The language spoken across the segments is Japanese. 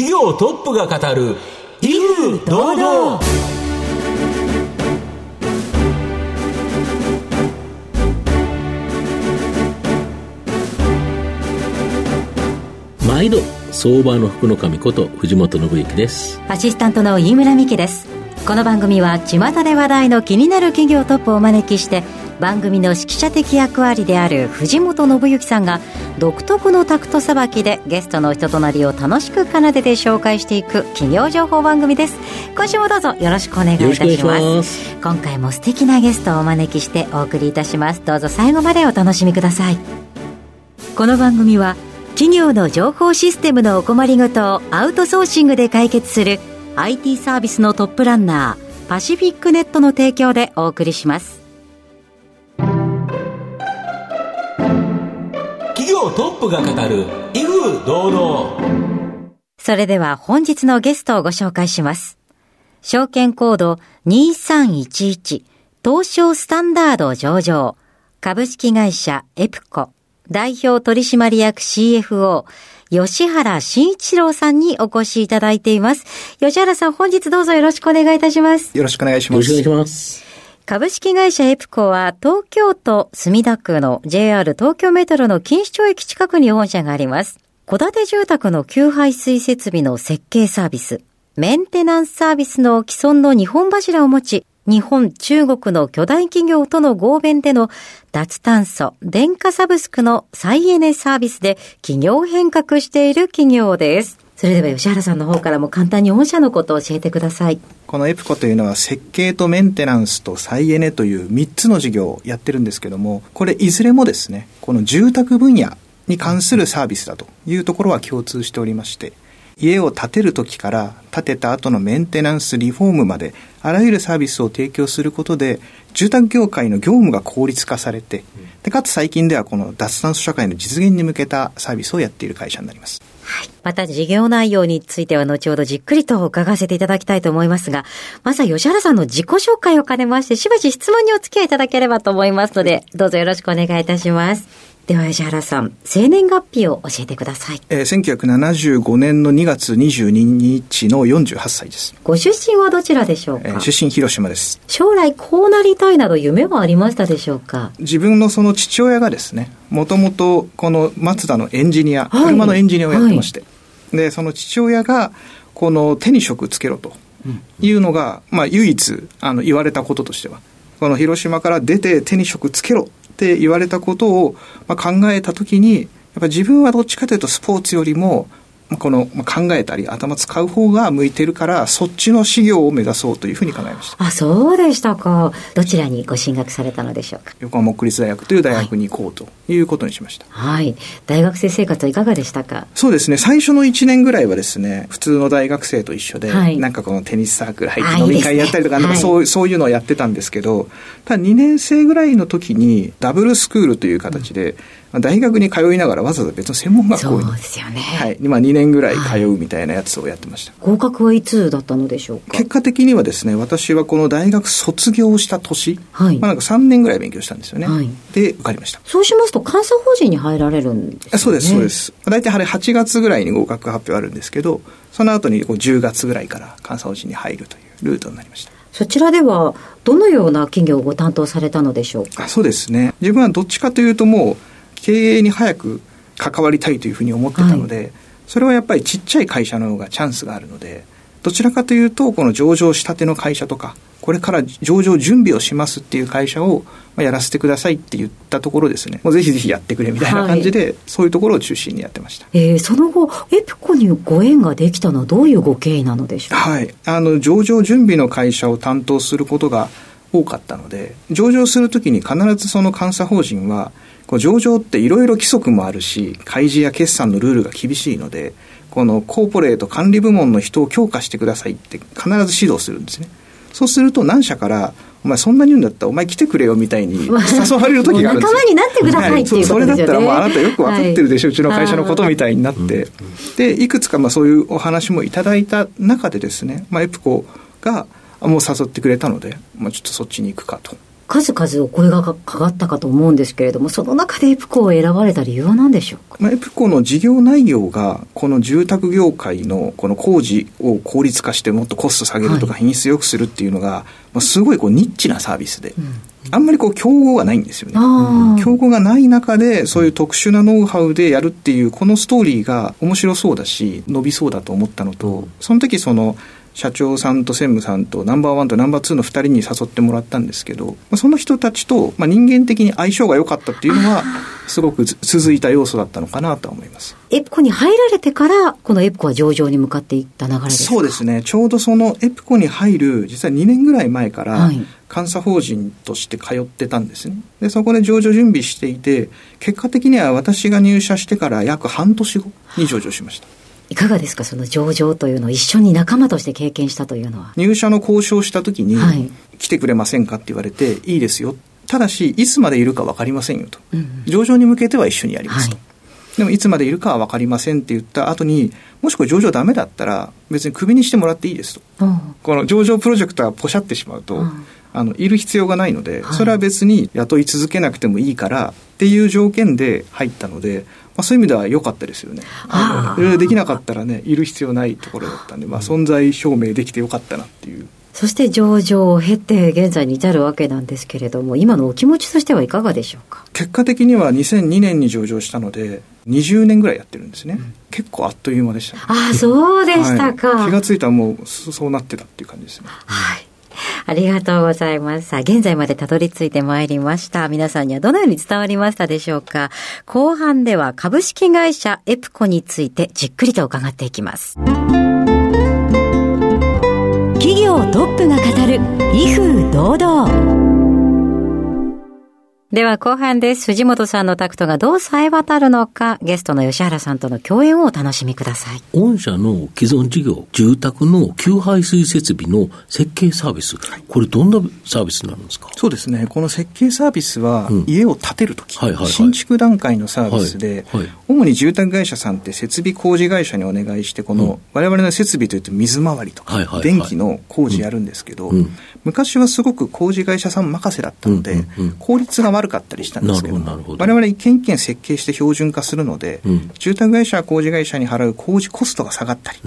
企業トップが語る威風堂々。毎度相場の福の神こと藤本信之です。アシスタントの飯村美希です。この番組は巷で話題の気になる企業トップをお招きして番組の指揮者的役割である藤本信之さんが独特のタクトさばきでゲストの人となりを楽しく奏でて紹介していく企業情報番組です。今週もどうぞよろしくお願いいたします。今回も素敵なゲストをお招きしてお送りいたします。どうぞ最後までお楽しみください。この番組は企業の情報システムのお困りごとをアウトソーシングで解決する IT サービスのトップランナーパシフィックネットの提供でお送りします業トップが語る威風堂々それでは本日のゲストをご紹介します証券コード2311東証スタンダード上場株式会社エプコ代表取締役 CFO、吉原慎一郎さんにお越しいただいています。吉原さん、本日どうぞよろしくお願いいたします。よろしくお願いします。よろしくお願いします。株式会社エプコは東京都墨田区の JR 東京メトロの錦糸町駅近くに本社があります。戸建て住宅の給排水設備の設計サービス、メンテナンスサービスの既存の日本柱を持ち、日本、中国の巨大企業との合弁での脱炭素、電化サブスクの再エネサービスで企業変革している企業です。それでは吉原さんの方からも簡単に御社のことを教えてください。このエプコというのは設計とメンテナンスと再エネという3つの事業をやってるんですけども、これいずれもですね、この住宅分野に関するサービスだというところは共通しておりまして、家を建てる時から建てた後のメンテナンス、リフォームまで、あらゆるサービスを提供することで、住宅業界の業務が効率化されて、でかつ最近ではこの脱炭素社会の実現に向けたサービスをやっている会社になります。はい。また事業内容については後ほどじっくりと伺わせていただきたいと思いますが、まずは吉原さんの自己紹介を兼ねまして、しばし質問にお付き合いいただければと思いますので、どうぞよろしくお願いいたします。では石原さん、生年月日を教えてください。えー、1975年の2月22日の48歳です。ご出身はどちらでしょうか、えー、出身広島です。将来こうなりたいなど夢はありましたでしょうか？自分のその父親がですね、もともとこのマツダのエンジニア、はい、車のエンジニアをやってまして、はい、で、その父親がこの手に職つけろというのが、まあ唯一あの言われたこととしては、この広島から出て手に職つけろって言われたことを、まあ、考えたときに、やっぱ自分はどっちかというとスポーツよりも、この考えたり頭使う方が向いてるからそっちの事業を目指そうというふうに考えました。あそうでしたか。どちらにご進学されたのでしょうか。横浜国立大学という大学に行こうということにしました、はい、はい、大学生生活はいかがでしたか？そうですね。最初の1年ぐらいはですね普通の大学生と一緒で、はい、なんかこのテニスサークル入って飲み会やったりとか、なんかそう,、そういうのをやってたんですけどただ2年生ぐらいの時にダブルスクールという形で、うん大学に通いながらわざわざ別の専門学校に。そうですよね、はい。まあ、2年ぐらい通うみたいなやつをやってました、はい、合格はいつだったのでしょうか？結果的にはですね私はこの大学卒業した年、はい。まあ、なんか3年ぐらい勉強したんですよね、はい、で受かりました。そうしますと監査法人に入られるんです、ね、そうですそうです。大体あれ8月ぐらいに合格発表あるんですけどその後にこう10月ぐらいから監査法人に入るというルートになりました。そちらではどのような企業をご担当されたのでしょうか？そうですね。自分はどっちかというともう経営に早く関わりたいというふうに思ってたので、はい、それはやっぱりちっちゃい会社の方がチャンスがあるので、どちらかというと、この上場したての会社とか、これから上場準備をしますっていう会社をやらせてくださいって言ったところですね、もうぜひぜひやってくれみたいな感じで、はい、そういうところを中心にやってました。えー、その後、エプコにご縁ができたのはどういうご経緯なのでしょう？か。はい。あの、上場準備の会社を担当することが多かったので、上場するときに必ずその監査法人は、こう上場っていろいろ規則もあるし、開示や決算のルールが厳しいので、このコーポレート管理部門の人を強化してくださいって必ず指導するんですね。そうすると何社から、お前そんなに言うんだったらお前来てくれよみたいに 誘われる時があるんですよ。仲間になってくださいっていうことですよね。それだったらもうあなたよく分かってるでしょ、はい、うちの会社のことみたいになって。で、いくつかまあそういうお話もいただいた中でですね、まあエプコがもう誘ってくれたので、まあちょっとそっちに行くかと。数々お声がかかったかと思うんですけれども、その中でエプコを選ばれた理由は何でしょうか、まあ、エプコの事業内容が、この住宅業界のこの工事を効率化してもっとコスト下げるとか品質良くするっていうのが、まあ、すごいこうニッチなサービスで、うん、あんまりこう競合がないんですよね。競合がない中で、そういう特殊なノウハウでやるっていう、このストーリーが面白そうだし、伸びそうだと思ったのと、その時その、社長さんと専務さんとナンバーワンとナンバーツーの2人に誘ってもらったんですけど、その人たちと、まあ、人間的に相性が良かったっていうのは、すごく続いた要素だったのかなと思います。エプコに入られてから、このエプコは上場に向かっていった流れですか？そうですね。ちょうどそのエプコに入る、実は2年ぐらい前から、監査法人として通ってたんですね。で、そこで上場準備していて、結果的には私が入社してから約半年後に上場しました。いかがですか、その上場というのを一緒に仲間として経験したというのは？入社の交渉したときに、はい、来てくれませんかって言われて、いいですよ。ただし、いつまでいるか分かりませんよと。うん、上場に向けては一緒にやりますと。はい、でも、いつまでいるかは分かりませんって言った後に、もしこれ上場ダメだったら、別にクビにしてもらっていいですと。うん、この上場プロジェクトがポシャってしまうと、うん、あの、いる必要がないので、それは別に雇い続けなくてもいいからっていう条件で入ったので、まあ、そういう意味では良かったですよね。あのできなかったらね、いる必要ないところだったんで、まあ、存在証明できてよかったなっていう。そして上場を経て現在に至るわけなんですけれども、今のお気持ちとしてはいかがでしょうか？結果的には2002年に上場したので、20年ぐらいやってるんですね。うん、結構あっという間でした、ね、ああ、そうでしたか、はい、気がついたらもうそうなってたっていう感じですね。はい。ありがとうございます。さあ、現在までたどり着いてまいりました。皆さんにはどのように伝わりましたでしょうか？後半では株式会社エプコについてじっくりと伺っていきます。企業トップが語る威風堂々。では後半です。藤本さんのタクトがどう冴え渡るのか、ゲストの吉原さんとの共演をお楽しみください。御社の既存事業、住宅の給排水設備の設計サービス、これどんなサービスになるんですか？そうですね。この設計サービスは、家を建てるとき、新築段階のサービスで、はい。はい、主に住宅会社さんって設備工事会社にお願いして、この、我々の設備というと水回りとか、電気の工事やるんですけど、昔はすごく工事会社さん任せだったので、効率が悪かったりしたんですけども、我々一軒一軒設計して標準化するので、うん、住宅会社、工事会社に払う工事コストが下がったり、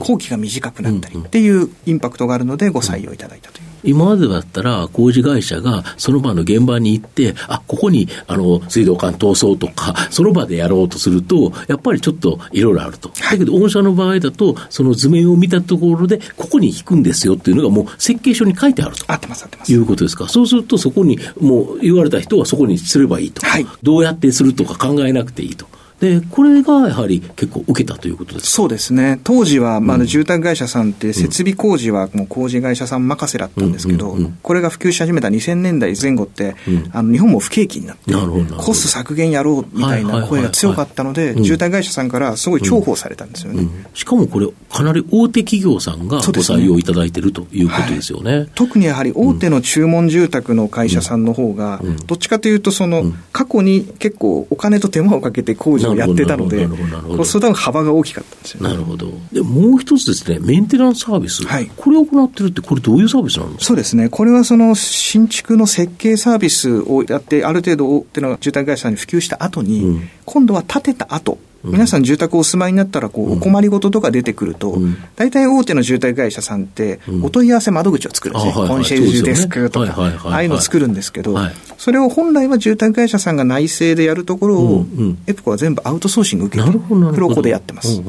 工期が短くなったりっていうインパクトがあるので、ご採用いただいたという。今までだったら工事会社がその場の現場に行って、あ、ここにあの水道管通そうとか、その場でやろうとすると、やっぱりちょっといろいろあると。だけど、御社の場合だと、その図面を見たところで、ここに引くんですよっていうのがもう設計書に書いてあると。合ってます、合ってます。いうことですか。そうすると、そこに、もう言われた人はそこにすればいいと。はい、どうやってするとか考えなくていいと。で、これがやはり結構受けたということですそうですね。当時は、まあ、住宅会社さんって設備工事はもう工事会社さん任せだったんですけど、これが普及し始めた2000年代前後って、あの日本も不景気になって、コスト削減やろうみたいな声が強かったので、住宅会社さんからすごい重宝されたんですよね。しかもこれ、かなり大手企業さんがご採用いただいているということですよね。はい、特にやはり大手の注文住宅の会社さんの方が、どっちかというと、その、過去に結構お金と手間をかけて工事をやってたので、コストダウン幅が大きかったんですよ、ね、なるほど。で、もう一つですね、メンテナンスサービス。はい。これを行ってるって、これどういうサービスなんですか？そうですね。これはその新築の設計サービスをやって、ある程度大手の住宅会社に普及した後に、うん、今度は建てた後、皆さん住宅お住まいになったらこうお困りごととか出てくると、大体大手の住宅会社さんってお問い合わせ窓口を作るんですね。コンシェルジュデスクとか、ああいうのを作るんですけど、それを本来は住宅会社さんが内製でやるところを、エプコは全部アウトソーシング受けて、黒子でやってます。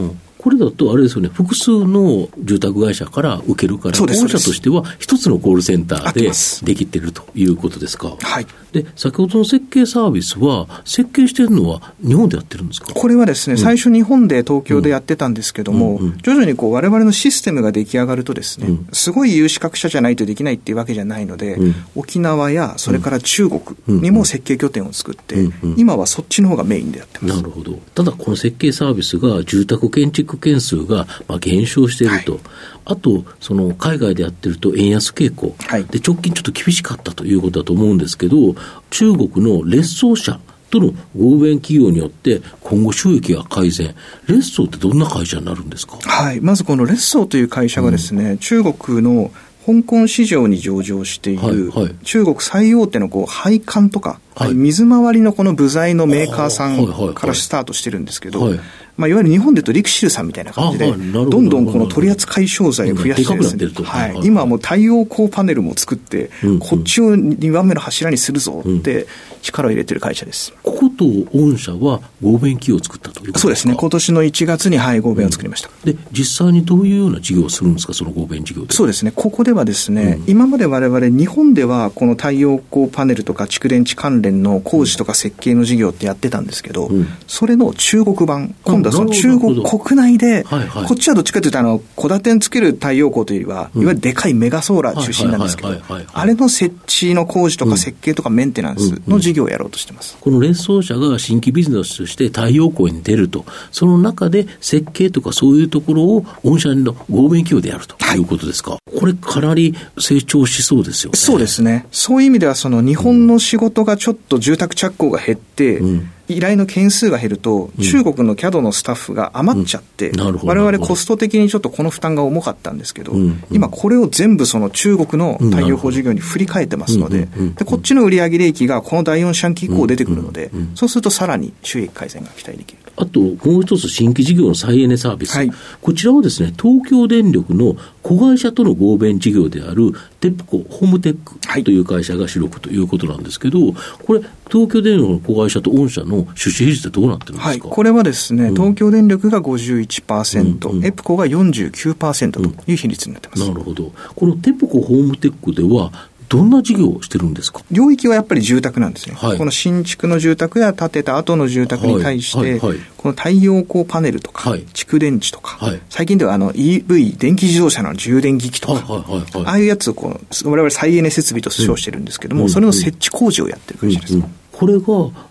これだとあれですよね、複数の住宅会社から受けるから、本社としては一つのコールセンターでできてるということですか？はい。で、先ほどの設計サービスは、設計してるのは日本でやってるんですか？これはですね、うん、最初日本で東京でやってたんですけども、うんうん、徐々にこう我々のシステムが出来上がるとですね、うん、すごい有資格者じゃないとできないっていうわけじゃないので、うん、沖縄やそれから中国にも設計拠点を作って、今はそっちの方がメインでやってます。なるほど。ただこの設計サービスが住宅建築件数がまあ、減少していると、はい、あと、その海外でやってると円安傾向、はい、で直近ちょっと厳しかったということだと思うんですけど、中国の劣走者、との合弁企業によって、今後収益が改善、レッソーってどんな会社になるんですか、はい、まずこのレッソーという会社がですね、うん、中国の香港市場に上場している、中国最大手のこう配管とか、はい、水回りのこの部材のメーカーさんからスタートしてるんですけど、まあ、いわゆる日本で言うとリクシルさんみたいな感じで、どんどんこの取扱商材を増やしてですね、はい、今はもう太陽光パネルも作って、こっちを2番目の柱にするぞって力を入れてる会社です。ここと御社は合弁機を作ったということですか？そうですね。今年の1月に、はい、合弁を作りました、で、実際にどういうような事業をするんですか、その合弁事業そうですね。ここではですね、うん、今まで我々日本ではこの太陽光パネルとか蓄電池関連の工事とか設計の事業ってやってたんですけど、うん、それの中国版、今度はその中国国内で、はいはい、こっちはどっちかというと、あの、小建てにつける太陽光というよりは、いわゆるでかいメガソーラー中心なんですけど、あれの設置の工事とか設計とかメンテナンスの事業をやろうとしてます。この連想者が新規ビジネスとして太陽光に出ると、その中で設計とかそういうところを御社の合弁企業でやるということですか？はい、これかなり成長しそうですよね。そうですね。そういう意味では、その日本の仕事がちょっと住宅着工が減って、うん。依頼の件数が減ると、中国の CAD のスタッフが余っちゃって、われわれコスト的にちょっとこの負担が重かったんですけど、今これを全部その中国の太陽光事業に振り替えてますので、でこっちの売上利益がこの第4四半期以降出てくるので、そうするとさらに収益改善が期待できる。あと、もう一つ新規事業の再エネサービス。はい、こちらはですね、東京電力の子会社との合弁事業である、テップコホームテックという会社が主力ということなんですけど、これ、東京電力の子会社と御社の出資比率ってどうなってるんですか、はい、これはですね、東京電力が51%、うんうん、エプコが49%という比率になってます、うん、なるほど。このテプコホームテックでは、どんな事業をしてるんですか？領域はやっぱり住宅なんですね、はい、この新築の住宅や建てた後の住宅に対して、この太陽光パネルとか、蓄電池とか、最近ではあの EV、電気自動車の充電機器とか、ああいうやつをこの我々再エネ設備と称してるんですけども、うん、それの設置工事をやってる会社です。これが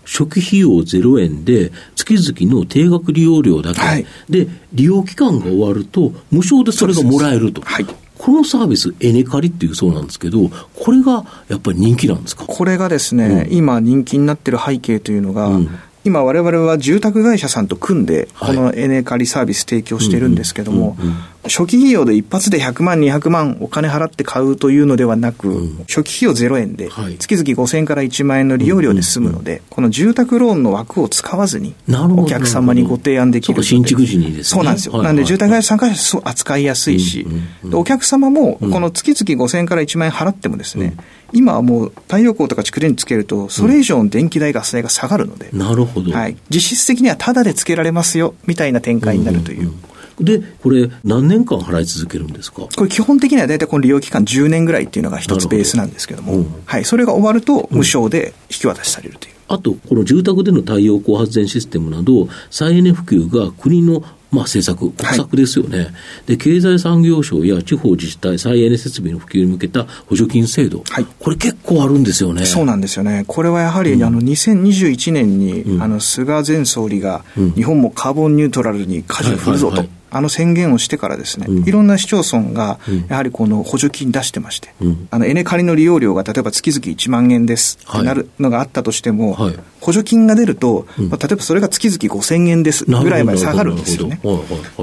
初期費用0円で、月々の定額利用料だけ、はい、で、利用期間が終わると、無償でそれがもらえると。はい、このサービス、エネカリっていうそうなんですけど、これがやっぱり人気なんですか？これがですね、うん、今人気になってる背景というのが、うん。今、われわれは住宅会社さんと組んで、このエネカリサービス提供してるんですけども、初期費用で一発で100万、200万お金払って買うというのではなく、うん、初期費用0円で、月々5000円から1万円の利用料で済むので、この住宅ローンの枠を使わずに、お客様にご提案できる新築時にですね。そうなんですよ。なんで、住宅会社さんから扱いやすいし、お客様も、この月々5000円から1万円払ってもですね、今はもう太陽光とか蓄電池つけると、それ以上の電気代、ガス代が下がるので、なるほど。はい。実質的にはタダでつけられますよ、みたいな展開になるという。で、これ、何年間払い続けるんですか？これ、基本的には大体この利用期間10年ぐらいっていうのが一つベースなんですけども、どうん、はい、それが終わると、無償で引き渡しされるという。あと、この住宅での太陽光発電システムなど、再エネ普及が国のまあ、政策、国策ですよね、はい、で、経済産業省や地方自治体再エネ設備の普及に向けた補助金制度、はい、これ結構あるんですよね。そうなんですよね。これはやはり、うん、あの、2021年に、うん、あの、菅前総理が、日本もカーボンニュートラルに舵を振るぞと。はい。はいはいあの宣言をしてからですね、うん、いろんな市町村が、やはりこの補助金出してまして、うん、あの、エネ借りの利用料が例えば月々1万円ですってなるのがあったとしても、はい、補助金が出ると、まあ、例えばそれが月々5000円ですぐらいまで下がるんですよね。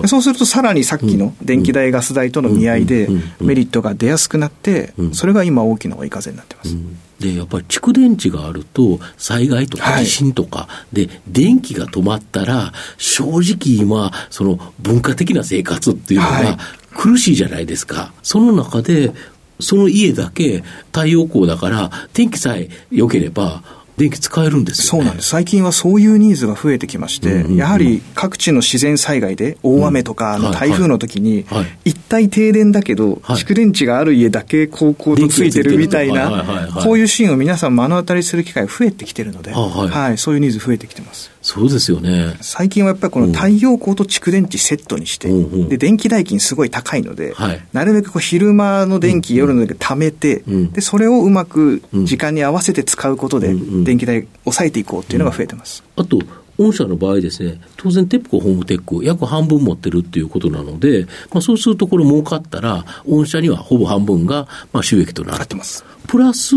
そうするとさらにさっきの電気代、ガス代との見合いでメリットが出やすくなって、それが今大きな追い風になってます。で、やっぱり蓄電池があると、災害とか地震とか、はい、で、電気が止まったら、正直今、その文化的な生活っていうのが苦しいじゃないですか。はい、その中で、その家だけ太陽光だから、天気さえ良ければ、電気使えるんです、ね、そうなんです。最近はそういうニーズが増えてきまして、うんうんうん、やはり各地の自然災害で大雨とか、の台風の時に、一体停電だけど、蓄電池がある家だけ高校とついてるみたいな、こういうシーンを皆さん目の当たりする機会増えてきてるので、はい、そういうニーズ増えてきてます。そうですよね。最近はやっぱりこの太陽光と蓄電池セットにして、うん、で、電気代金すごい高いので、はい、なるべくこう昼間の電気、うん、夜の電気貯めて、うん、で、それをうまく時間に合わせて使うことで、電気代抑えていこうっていうのが増えてます。あと、御社の場合ですね、当然テップコホームテック約半分持ってるっていうことなので、まあ、そうするとこれ儲かったら、御社にはほぼ半分がまあ収益となる。ってます。プラス、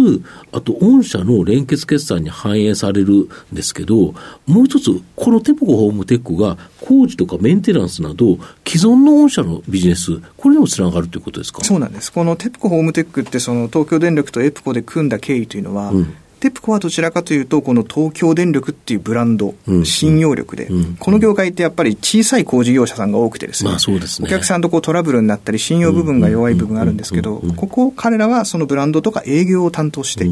あと、御社の連結決算に反映されるんですけど、もう一つ、このテプコホームテックが工事とかメンテナンスなど、既存の御社のビジネス、これにもつながるということですか？そうなんです。このテプコホームテックって、その東京電力とエプコで組んだ経緯というのは、うんテプコはどちらかというと、この東京電力っていうブランド、うん、信用力で、うん、この業界ってやっぱり小さい工事業者さんが多くてですね、まあそうですね。お客さんとこうトラブルになったり、信用部分が弱い部分があるんですけど、ここ、彼らはそのブランドとか営業を担当して、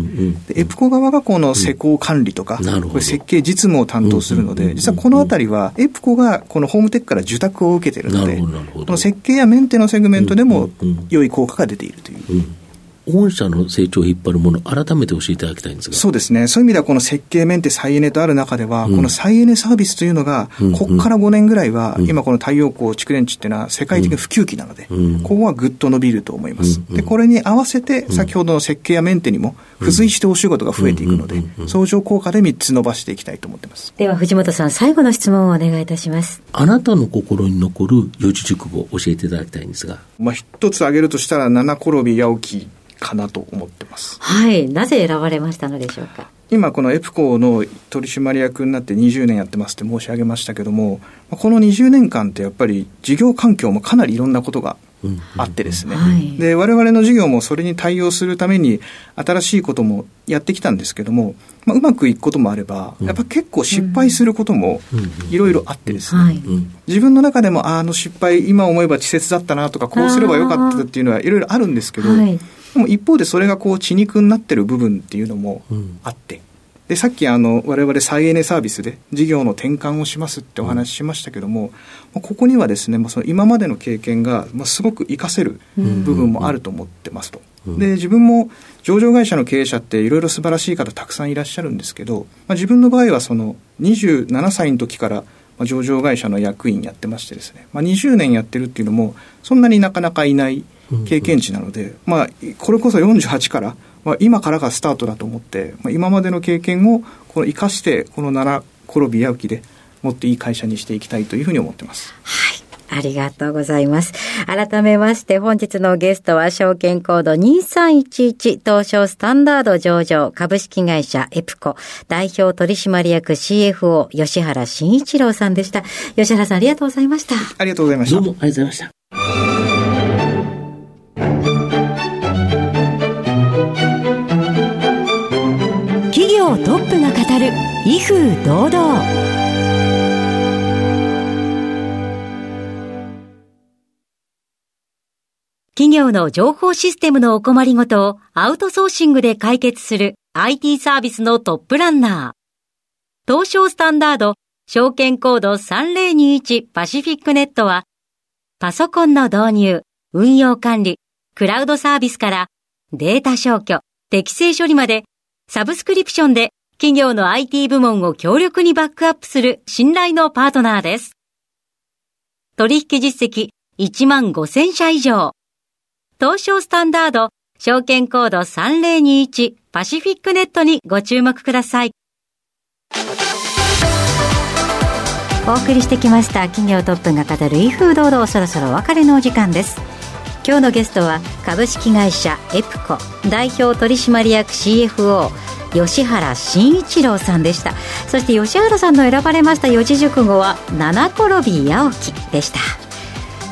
でエプコ側がこの施工管理とか、これ設計実務を担当するので、実はこのあたりは、エプコがこのホームテックから受託を受けているので、この設計やメンテのセグメントでも良い効果が出ているという。御社の成長を引っ張るもの、改めて教えていただきたいんですが。そうですね、そういう意味では、この設計メンテ再エネとある中では、うん、この再エネサービスというのが、うん、ここから5年ぐらいは、うん、今、この太陽光、蓄電池っていうのは世界的に普及期なので、ここはぐっと伸びると思います。で、これに合わせて、先ほどの設計やメンテにも、付随してお仕事が増えていくので、相乗効果で3つ伸ばしていきたいと思ってます。では、藤本さん、最後の質問をお願いいたします。あなたの心に残る四字熟語を教えていただきたいんですが。まあ、一つ挙げるとしたら、七転び八起き。かなと思ってます。はい。なぜ選ばれましたのでしょうか？今このエプコの取締役になって20年やってますって申し上げましたけども、この20年間ってやっぱり事業環境もかなりいろんなことがあってですね、はい、で我々の事業もそれに対応するために新しいこともやってきたんですけども、まあ、うまくいくこともあれば、やっぱ結構失敗することもいろいろあってですね、自分の中でもあの失敗今思えば稚拙だったなとかこうすればよかったっていうのはいろいろあるんですけど、はいでも一方でそれがこう血肉になってる部分っていうのもあって、うん、でさっきあの我々再エネサービスで事業の転換をしますってお話ししましたけども、うん、ここにはですね、まあ、その今までの経験が、まあ、すごく活かせる部分もあると思ってますと。うん、で自分も上場会社の経営者っていろいろ素晴らしい方たくさんいらっしゃるんですけど、まあ、自分の場合はその27歳の時から上場会社の役員やってましてですね、まあ、20年やってるっていうのもそんなになかなかいない経験値なので、まあ、これこそ48から、まあ、今からがスタートだと思って、まあ、今までの経験をこの生かして、この七転び八起きでもっといい会社にしていきたいというふうに思ってます。はい。ありがとうございます。改めまして本日のゲストは証券コード2311東証スタンダード上場株式会社エプコ代表取締役 CFO 吉原慎一郎さんでした。吉原さんありがとうございました。ありがとうございました。どうもありがとうございました。威風堂々企業の情報システムのお困りごとをアウトソーシングで解決する IT サービスのトップランナー。東証スタンダード証券コード3021パシフィックネットはパソコンの導入、運用管理、クラウドサービスからデータ消去、適正処理までサブスクリプションで企業の IT 部門を強力にバックアップする信頼のパートナーです。取引実績1万5000社以上。東証スタンダード証券コード3021パシフィックネットにご注目ください。お送りしてきました企業トップが語る威風堂々そろそろお別れのお時間です。今日のゲストは株式会社エプコ代表取締役 CFO 吉原慎一郎さんでした。そして吉原さんの選ばれました四字熟語は七転び八起きでした。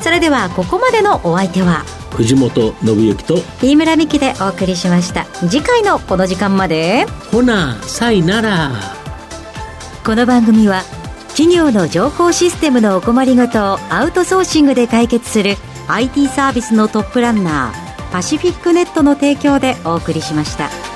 それではここまでのお相手は藤本信之と飯村美希でお送りしました。次回のこの時間まで。ほなさいなら。この番組は企業の情報システムのお困りごとをアウトソーシングで解決する IT サービスのトップランナーパシフィックネットの提供でお送りしました。